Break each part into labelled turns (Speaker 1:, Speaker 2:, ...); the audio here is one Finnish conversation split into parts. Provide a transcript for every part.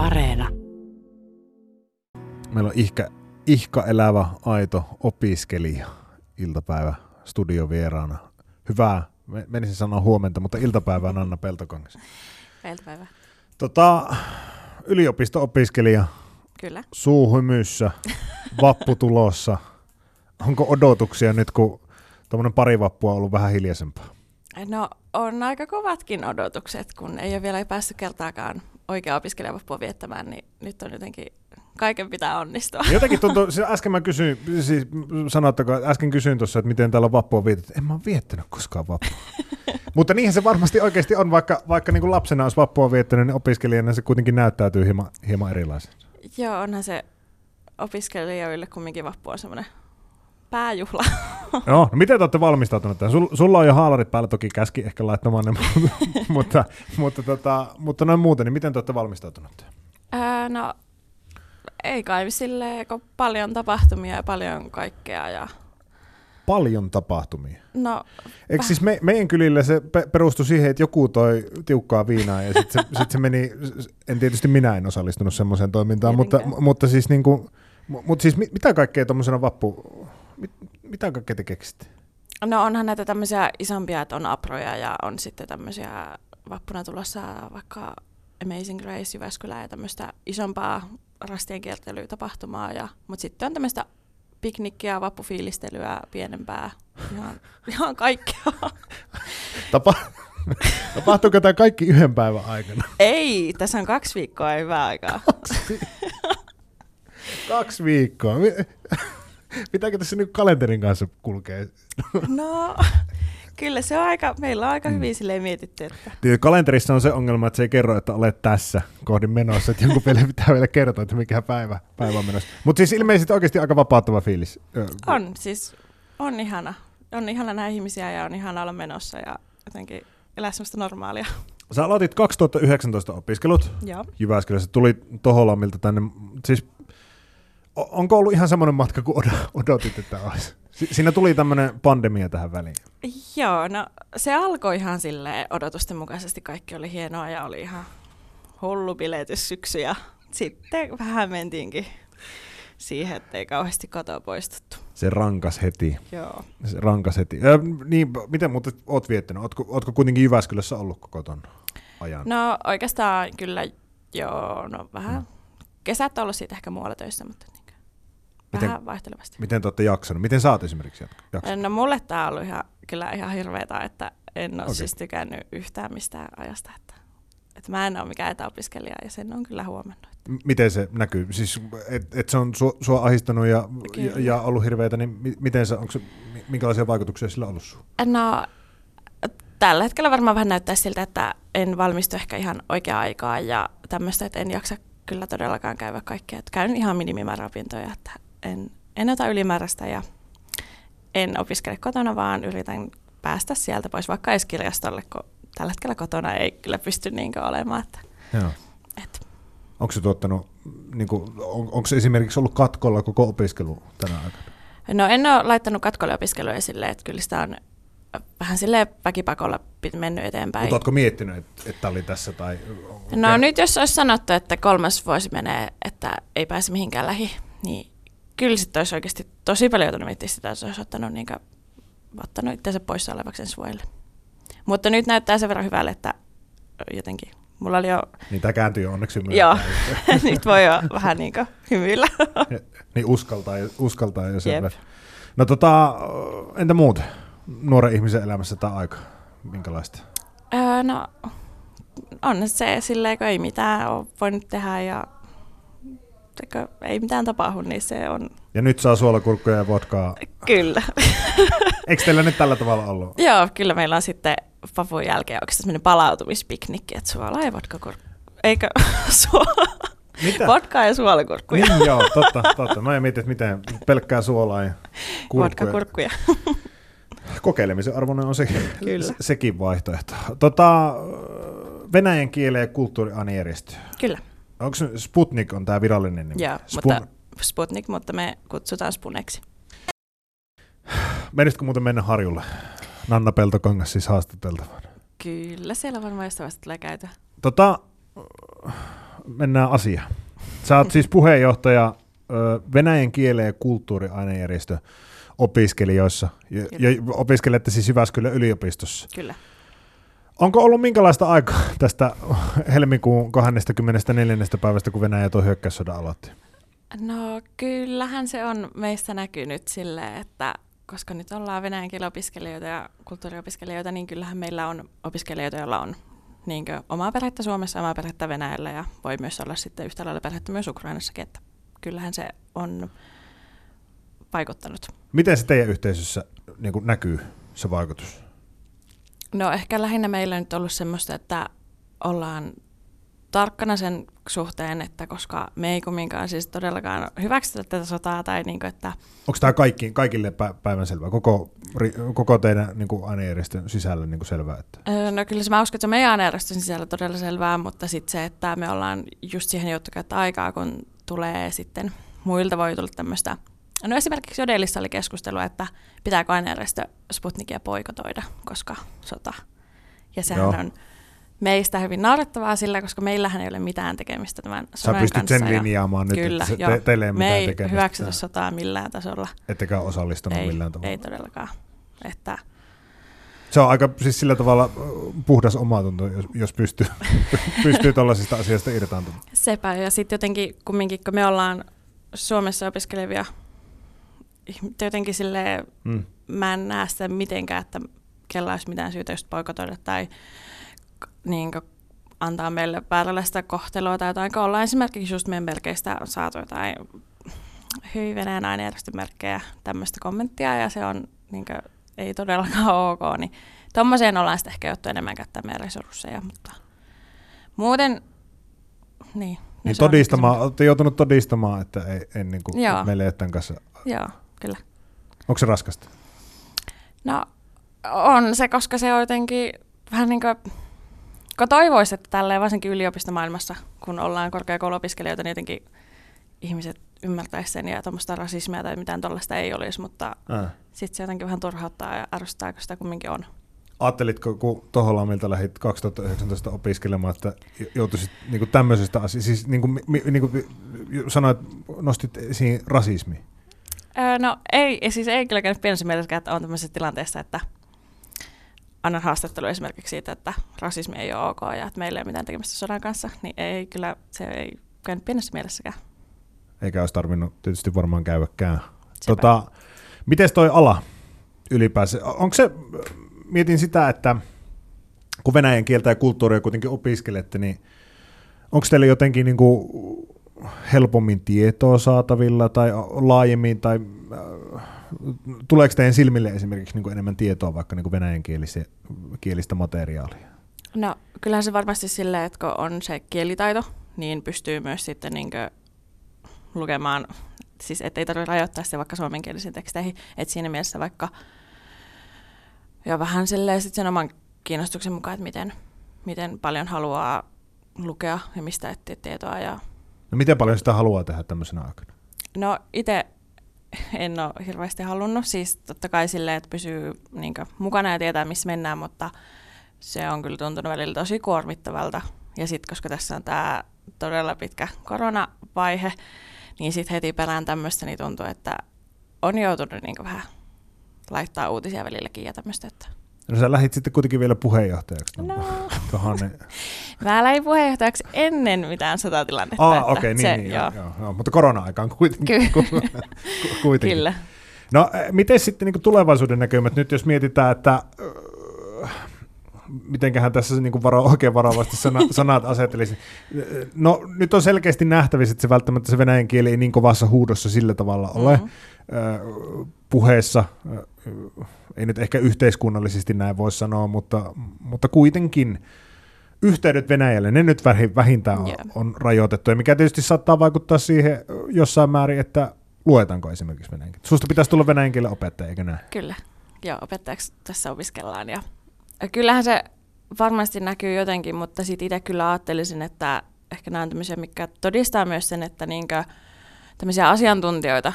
Speaker 1: Areena.
Speaker 2: Meillä on ihka, ihka elävä, aito opiskelija iltapäivä studiovieraana. Hyvää, me- menisin sanoa huomenta, mutta iltapäivää Anna Peltokangas.
Speaker 3: Iltapäivä.
Speaker 2: Tota, yliopisto-opiskelija,
Speaker 3: Kyllä.
Speaker 2: suuhymyssä, vappu tulossa. Onko odotuksia nyt, kun tuommoinen pari vappua on ollut vähän hiljaisempaa?
Speaker 3: No on aika kovatkin odotukset, kun ei ole vielä päässyt kertaakaan oikea opiskelijavappua viettämään, niin nyt on jotenkin, kaiken pitää onnistua.
Speaker 2: Jotenkin tuntuu, siis äsken mä kysyin, siis sanottako, äsken kysyin tuossa, että miten täällä vappua vietetty. En mä oon viettänyt koskaan vappua. Mutta niinhän se varmasti oikeasti on, vaikka, vaikka niin kuin lapsena olisi vappua viettänyt, niin opiskelijana se kuitenkin näyttäytyy hieman, hieman erilaisen.
Speaker 3: Joo, onhan se opiskelijoille kumminkin vappu on semmoinen pääjuhla.
Speaker 2: No, no miten te olette valmistautuneet tähän? Sul, sulla on jo haalarit päällä, toki käski ehkä laittamaan ne, mutta, mutta, tota, mutta noin muuten, niin miten te olette valmistautuneet?
Speaker 3: Ää, no ei kai silleen, kun paljon tapahtumia ja paljon kaikkea. Ja,
Speaker 2: Paljon tapahtumia.
Speaker 3: no
Speaker 2: Eikö siis me, meidän kylillä se pe- perustui siihen, että joku toi tiukkaa viinaa ja sitten se, sit se meni, en tietysti minä en osallistunut semmoiseen toimintaan, mutta,
Speaker 3: Tietenkään.
Speaker 2: mutta siis, niinku, mu- mutta siis mit, mitä kaikkea tuommoisena vappu, mit, mitä kaikkea te keksitte?
Speaker 3: No onhan näitä tämmöisiä isompia, että on aproja ja on sitten tämmöisiä vappuna tulossa vaikka Amazing Grace Jyväskylä ja tämmöistä isompaa rastien kiertelytapahtumaa. Ja, mutta sitten on tämmöistä piknikkiä, vappufiilistelyä, pienempää, ihan, ihan kaikkea.
Speaker 2: Tapa, tapahtuuko tämä kaikki yhden päivän aikana?
Speaker 3: Ei, tässä on kaksi viikkoa hyvää aikaa.
Speaker 2: Kaksi viikkoa. Pitääkö tässä nyt kalenterin kanssa kulkea?
Speaker 3: No, kyllä se on aika, meillä on aika hyvin silleen mietitty, että
Speaker 2: Kalenterissa on se ongelma, että se ei kerro, että olet tässä kohdin menossa, että jonkun vielä pitää vielä kertoa, että mikä päivä, päivä on menossa. Mutta siis ilmeisesti oikeasti aika vapauttava fiilis.
Speaker 3: On siis, on ihana. On ihana nähdä ihmisiä ja on ihana olla menossa ja jotenkin elää semmoista normaalia.
Speaker 2: Sä aloitit 2019 opiskelut
Speaker 3: Joo.
Speaker 2: Jyväskylässä, tuli Toholammilta tänne. Siis, onko ollut ihan semmoinen matka kuin od- odotit, että olisi? Si- siinä tuli tämmöinen pandemia tähän väliin.
Speaker 3: Joo, no se alkoi ihan sille odotusten mukaisesti. Kaikki oli hienoa ja oli ihan hullu biletyssyksy ja sitten vähän mentiinkin siihen, että ei kauheasti kotoa poistuttu.
Speaker 2: Se rankas heti.
Speaker 3: Joo.
Speaker 2: Se rankas heti. Ö, niin, miten muuten oot viettänyt? Ootko, ootko kuitenkin Jyväskylässä ollut koko ton ajan?
Speaker 3: No oikeastaan kyllä joo, no vähän. Kesät on ollut siitä ehkä muualla töissä, mutta niin
Speaker 2: Miten-
Speaker 3: vähän vaihtelevasti.
Speaker 2: Miten te olette jaksanut? Miten sä oot esimerkiksi jaksanut?
Speaker 3: No mulle tää on ollut ihan, kyllä ihan hirveetä, että en ole okay. siis tykännyt yhtään mistään ajasta. Että, että mä en ole mikään etäopiskelija ja sen on kyllä huomannut.
Speaker 2: M- Miten se näkyy? Siis, että et se on sua, sua ahistanut ja, ja,
Speaker 3: Kyllä.
Speaker 2: ja ollut hirveätä, niin mi- miten se, onko se, mi- minkälaisia vaikutuksia sillä on ollut sun?
Speaker 3: No tällä hetkellä varmaan vähän näyttää siltä, että en valmistu ehkä ihan oikea aikaa ja tämmöistä, että en jaksa kyllä todellakaan käydä kaikkea. Että käyn ihan minimimäärä opintoja, että en, en ota ylimääräistä ja en opiskele kotona, vaan yritän päästä sieltä pois vaikka edes kirjastolle, kun tällä hetkellä kotona ei kyllä pysty niinkään olemaan. Että,
Speaker 2: Joo.
Speaker 3: et,
Speaker 2: Onko se tuottanut, niin kuin, on, onko se esimerkiksi ollut katkolla koko opiskelu tänä aikana?
Speaker 3: no en ole laittanut katkolle opiskelua silleen, että kyllä sitä on vähän sille väkipakolla mennyt eteenpäin.
Speaker 2: Mutta ootko miettinyt, että että oli tässä? Tai,
Speaker 3: No nyt jos olisi sanottu, että kolmas vuosi menee, että ei pääse mihinkään lähi, niin kyllä sitten olisi oikeasti tosi paljon joutunut miettimään sitä, että olisi ottanut, niin ottanut itseänsä poissa olevaksi ensi vuodelle. Mutta nyt näyttää sen verran hyvälle, että jotenkin mulla oli jo,
Speaker 2: Niin tämä kääntyy jo onneksi
Speaker 3: Joo.
Speaker 2: myöhemmin.
Speaker 3: nyt voi jo vähän niin kuin hymyillä.
Speaker 2: niin uskaltaa, uskaltaa jo sen verran. No tota, entä muuten? Nuoren ihmisen elämässä tämä aika, minkälaista?
Speaker 3: öö, no on se silleen, kun ei mitään ole voinut tehdä ja kun ei mitään tapahdu, niin se on
Speaker 2: Ja nyt saa suolakurkkuja ja vodkaa.
Speaker 3: kyllä.
Speaker 2: Eikö teillä nyt tällä tavalla ollut?
Speaker 3: Joo, kyllä meillä on sitten Papun jälkeen oikeastaan semmoinen palautumispiknikki, että suolaa ja vodkakurkku. Eikö? Su-
Speaker 2: Mitä?
Speaker 3: Vodkaa ja suolakurkkuja.
Speaker 2: Niin joo, totta, totta. Mä en mietin, että miten pelkkää suolaa ja kurkkuja.
Speaker 3: Vodkakurkkuja.
Speaker 2: Kokeilemisen arvoinen on se,
Speaker 3: Kyllä.
Speaker 2: sekin vaihtoehto. Tota, Venäjän kielen ja kulttuurianijärjestö.
Speaker 3: Kyllä,
Speaker 2: Onko Sputnik on tämä virallinen nimi?
Speaker 3: joo, mutta Sputnik, mutta me kutsutaan Spuneksi.
Speaker 2: Menisitkö muuten mennä Harjulle? Nanna Peltokangas siis haastateltavana.
Speaker 3: Kyllä, siellä varmaan jostain vasta tulee käytyä.
Speaker 2: Tota, mennään asiaan. Sä oot siis puheenjohtaja Venäjän kielen ja kulttuuriainejärjestö opiskelijoissa. Ja, ja opiskelette siis Jyväskylän yliopistossa.
Speaker 3: Kyllä.
Speaker 2: Onko ollut minkälaista aikaa tästä helmikuun 24. päivästä, kun Venäjä tuo hyökkäyssodan aloitti?
Speaker 3: No kyllähän se on meistä näkynyt silleen, että koska nyt ollaan venäjän opiskelijoita ja kulttuuriopiskelijoita, niin kyllähän meillä on opiskelijoita, joilla on niin omaa perhettä Suomessa, omaa perhettä Venäjällä ja voi myös olla sitten yhtä lailla perhettä myös Ukrainassakin, että kyllähän se on vaikuttanut.
Speaker 2: Miten se teidän yhteisössä niin näkyy, se vaikutus?
Speaker 3: No ehkä lähinnä meillä on nyt ollut semmoista, että ollaan tarkkana sen suhteen, että koska me ei kumminkaan siis todellakaan hyväksytä tätä sotaa, tai niin kuin, että...
Speaker 2: Onko tämä kaikki, kaikille päivän selvää, koko, koko teidän niin kuin ainejärjestön sisällä niin kuin selvää? Että...
Speaker 3: No kyllä se, mä uskon, että se on meidän ainejärjestön sisällä todella selvää, mutta sitten se, että me ollaan just siihen joutu käyttää aikaa, kun tulee sitten muilta voi tulla tämmöistä No esimerkiksi Jodelissa oli keskustelua, että pitääkö ainejärjestö Sputnikia poikotoida, koska sota. Ja sehän Joo. on meistä hyvin naurettavaa sillä, koska meillähän ei ole mitään tekemistä tämän
Speaker 2: sodan
Speaker 3: kanssa.
Speaker 2: Sä pystyt sen linjaamaan nyt,
Speaker 3: kyllä,
Speaker 2: että te, teille ei
Speaker 3: me
Speaker 2: ei tekemistä.
Speaker 3: hyväksytä sotaa millään tasolla.
Speaker 2: Ettekä osallistunut
Speaker 3: ei,
Speaker 2: millään tavalla.
Speaker 3: Ei todellakaan. Että,
Speaker 2: se on aika siis sillä tavalla puhdas omatunto, jos, jos pystyy, pystyy tuollaisista asioista irtaantumaan.
Speaker 3: Sepä, ja sitten jotenkin kumminkin, kun me ollaan Suomessa opiskelevia, jotenkin silleen, mm. mä en näe sitä mitenkään, että kella olisi mitään syytä just poikotoida tai niin kuin, antaa meille väärällaista kohtelua tai jotain, kun ollaan esimerkiksi just meidän merkeistä saatu jotain hyvin Venäjän ainejärjestömerkkejä, tämmöistä kommenttia, ja se on niin kuin, ei todellakaan ok, niin tuommoiseen ollaan sitten ehkä joutu enemmän käyttää meidän resursseja, mutta muuten, niin.
Speaker 2: Niin todistamaan, olette joutunut todistamaan, että ei, ei niin kuin meille ei tämän kanssa.
Speaker 3: Joo, kyllä.
Speaker 2: Onko se raskasta?
Speaker 3: No on se, koska se on jotenkin vähän niin kuin toivoisi, että tälleen varsinkin yliopistomaailmassa, kun ollaan korkeakouluopiskelijoita, niin jotenkin ihmiset ymmärtäisivät sen ja tuommoista rasismia tai mitään tuollaista ei olisi, mutta äh. sitten se jotenkin vähän turhauttaa ja arvostaa, kun sitä kumminkin on.
Speaker 2: Ajattelitko, kun Toholaamilta lähdit 2019 opiskelemaan, että joutuisit niin tämmöisestä asiasta, siis niin kuin, niin kuin sanoit, nostit esiin rasismi?
Speaker 3: Öö, no ei, siis ei kyllä käynyt pienessä mielessä, että on tämmöisessä tilanteessa, että annan haastattelu esimerkiksi siitä, että rasismi ei ole ok ja että meillä ei ole mitään tekemistä sodan kanssa, niin ei kyllä, se ei käynyt pienessä mielessäkään.
Speaker 2: Eikä olisi tarvinnut tietysti varmaan käydäkään. Tota, miten toi ala ylipäänsä? Onko se, mietin sitä, että kun venäjän kieltä ja kulttuuria kuitenkin opiskelette, niin onko teillä jotenkin niin kuin helpommin tietoa saatavilla tai laajemmin, tai äh, tuleeko teidän silmille esimerkiksi niin kuin enemmän tietoa vaikka niin kuin venäjän kielistä materiaalia?
Speaker 3: No kyllähän se varmasti silleen, että kun on se kielitaito, niin pystyy myös sitten niin lukemaan, siis ettei tarvitse rajoittaa sitä vaikka suomenkielisiin teksteihin, että siinä mielessä vaikka ja vähän silleen sit sen oman kiinnostuksen mukaan, että miten, miten paljon haluaa lukea ja mistä etsiä tietoa. Ja...
Speaker 2: No miten paljon sitä haluaa tehdä tämmöisenä aikana?
Speaker 3: No itse en ole hirveästi halunnut. Siis totta kai silleen, että pysyy niin mukana ja tietää, missä mennään, mutta se on kyllä tuntunut välillä tosi kuormittavalta. Ja sitten, koska tässä on tämä todella pitkä koronavaihe, niin sitten heti perään tämmöistä, niin tuntuu, että on joutunut niin vähän laittaa uutisia välilläkin ja tämmöistä. Että...
Speaker 2: No sä lähit sitten kuitenkin vielä puheenjohtajaksi.
Speaker 3: No.
Speaker 2: Tuohon,
Speaker 3: Mä lähdin puheenjohtajaksi ennen mitään sotatilannetta.
Speaker 2: Ah, okei, okay, niin, se, niin joo. Joo, joo, mutta korona-aikaan kuitenkin.
Speaker 3: Ky-
Speaker 2: kuitenkin.
Speaker 3: Kyllä.
Speaker 2: No, miten sitten niin tulevaisuuden näkymät nyt, jos mietitään, että mitenköhän tässä niin kuin varo, oikein varovasti sana, sanat asettelisi. No nyt on selkeästi nähtävissä, että se välttämättä se venäjän kieli ei niin kovassa huudossa sillä tavalla ole. Mm-hmm. Puheessa, ei nyt ehkä yhteiskunnallisesti näin voi sanoa, mutta, mutta kuitenkin yhteydet Venäjälle, ne nyt vähintään on, yeah. on rajoitettu, ja mikä tietysti saattaa vaikuttaa siihen jossain määrin, että luetaanko esimerkiksi venäjän kieltä. Susta pitäisi tulla venäjän kielen opettaja, eikö näin?
Speaker 3: Kyllä, joo, opettajaksi tässä opiskellaan, ja kyllähän se varmasti näkyy jotenkin, mutta sitten itse kyllä ajattelisin, että ehkä nämä on tämmöisiä, mikä todistaa myös sen, että niinkö, tämmöisiä asiantuntijoita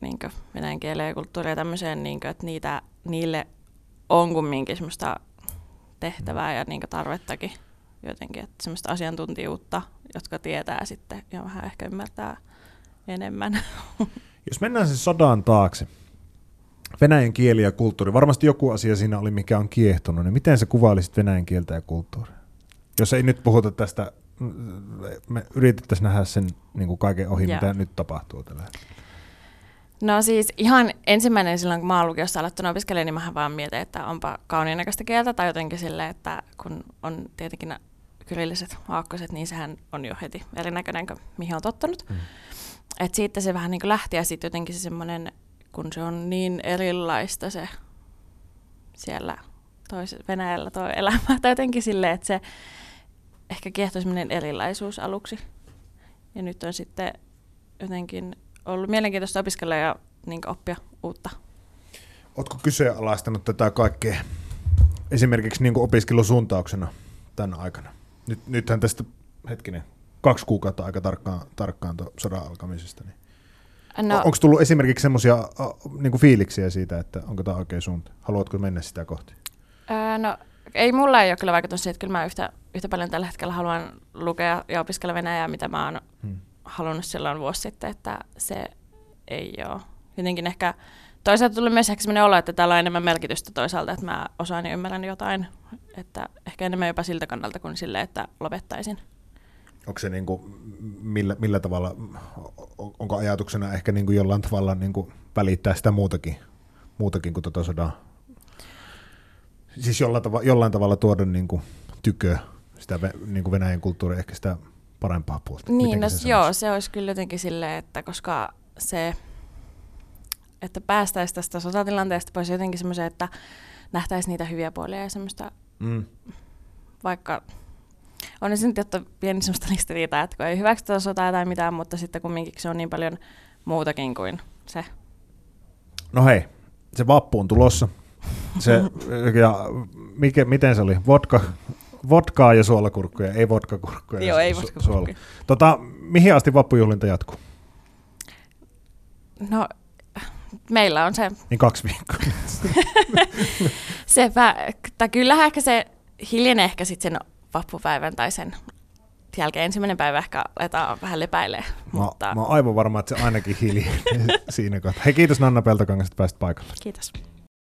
Speaker 3: niinkö venäjän kieleen ja kulttuuria tämmöiseen, niinkö, että niitä, niille on kumminkin semmoista tehtävää ja niinkö tarvettakin. jotenkin, että semmoista asiantuntijuutta, jotka tietää sitten ja vähän ehkä ymmärtää enemmän.
Speaker 2: Jos mennään sen sodan taakse, venäjän kieli ja kulttuuri, varmasti joku asia siinä oli, mikä on kiehtonut, niin miten sä kuvailisit venäjän kieltä ja kulttuuria? Jos ei nyt puhuta tästä, me yritettäisiin nähdä sen niin kuin kaiken ohi,
Speaker 3: Joo.
Speaker 2: mitä nyt tapahtuu tällä hetkellä.
Speaker 3: No siis ihan ensimmäinen silloin, kun mä oon lukiossa aloittanut opiskelemaan, niin mähän vaan mietin, että onpa kauniin näköistä kieltä tai jotenkin silleen, että kun on tietenkin kyrilliset aakkoset, niin sehän on jo heti erinäköinen kuin mihin on tottunut.
Speaker 2: Mm.
Speaker 3: Et siitä se vähän niin kuin lähti ja sitten jotenkin se semmoinen, kun se on niin erilaista se siellä tois, Venäjällä tuo elämä, tai jotenkin silleen, että se ehkä kiehtoi semmoinen erilaisuus aluksi. Ja nyt on sitten jotenkin ollut mielenkiintoista opiskella ja niin oppia uutta.
Speaker 2: Oletko kyseenalaistanut tätä kaikkea esimerkiksi niin opiskelusuuntauksena tänä aikana? Nyt, nythän tästä, hetkinen, kaksi kuukautta aika tarkkaan, tarkkaan sodan alkamisesta. Niin.
Speaker 3: No,
Speaker 2: Onko tullut esimerkiksi semmoisia niin fiiliksiä siitä, että onko tämä oikea suunta? Haluatko mennä sitä kohti?
Speaker 3: no, ei mulla ei ole kyllä vaikutus siitä, että kyllä mä yhtä, yhtä paljon tällä hetkellä haluan lukea ja opiskella venäjää, mitä mä oon
Speaker 2: Hmm.
Speaker 3: Halunnut silloin vuosi sitten, että se ei ole. Jotenkin ehkä toisaalta tuli myös ehkä sellainen olo, että täällä on enemmän merkitystä toisaalta, että mä osaan ja ymmärrän jotain, että ehkä enemmän jopa siltä kannalta kuin silleen, että lopettaisin.
Speaker 2: Onko se niin kuin, millä, millä tavalla, onko ajatuksena ehkä niin kuin jollain tavalla niin kuin välittää sitä muutakin, muutakin kuin tuota sodaa? Siis jollain, tava, jollain tavalla tuoda niin kuin tykö sitä niin kuin Venäjän kulttuuria, ehkä sitä parempaa puolta.
Speaker 3: Niin, no,
Speaker 2: sen
Speaker 3: joo, se olisi kyllä jotenkin silleen, että koska se, että päästäisiin tästä sotatilanteesta pois jotenkin semmoiseen, että nähtäisiin niitä hyviä puolia ja semmoista,
Speaker 2: Mm.
Speaker 3: vaikka on se nyt jotta pieni semmoista ristiriitaa, että kun ei hyväksytä sotaa tai mitään, mutta sitten kumminkin se on niin paljon muutakin kuin se.
Speaker 2: No hei, se vappu on tulossa. Se, ja mikä, miten se oli? Vodka, vodkaa ja suolakurkkuja, ei vodkakurkkuja.
Speaker 3: Joo, ei
Speaker 2: su-
Speaker 3: voisiko
Speaker 2: suola.
Speaker 3: kurkkuja.
Speaker 2: Tota, mihin asti vappujuhlinta jatkuu?
Speaker 3: No, meillä on se,
Speaker 2: Niin kaksi viikkoa.
Speaker 3: se vä- tai kyllähän ehkä se hiljenee ehkä sitten sen vappupäivän tai sen jälkeen ensimmäinen päivä ehkä aletaan vähän lepäilee.
Speaker 2: Mä,
Speaker 3: Mutta
Speaker 2: mä oon aivan varma, että se ainakin hiljenee siinä kohtaa. Hei, kiitos Nanna Peltokangas, että pääsit paikalle.
Speaker 3: kiitos.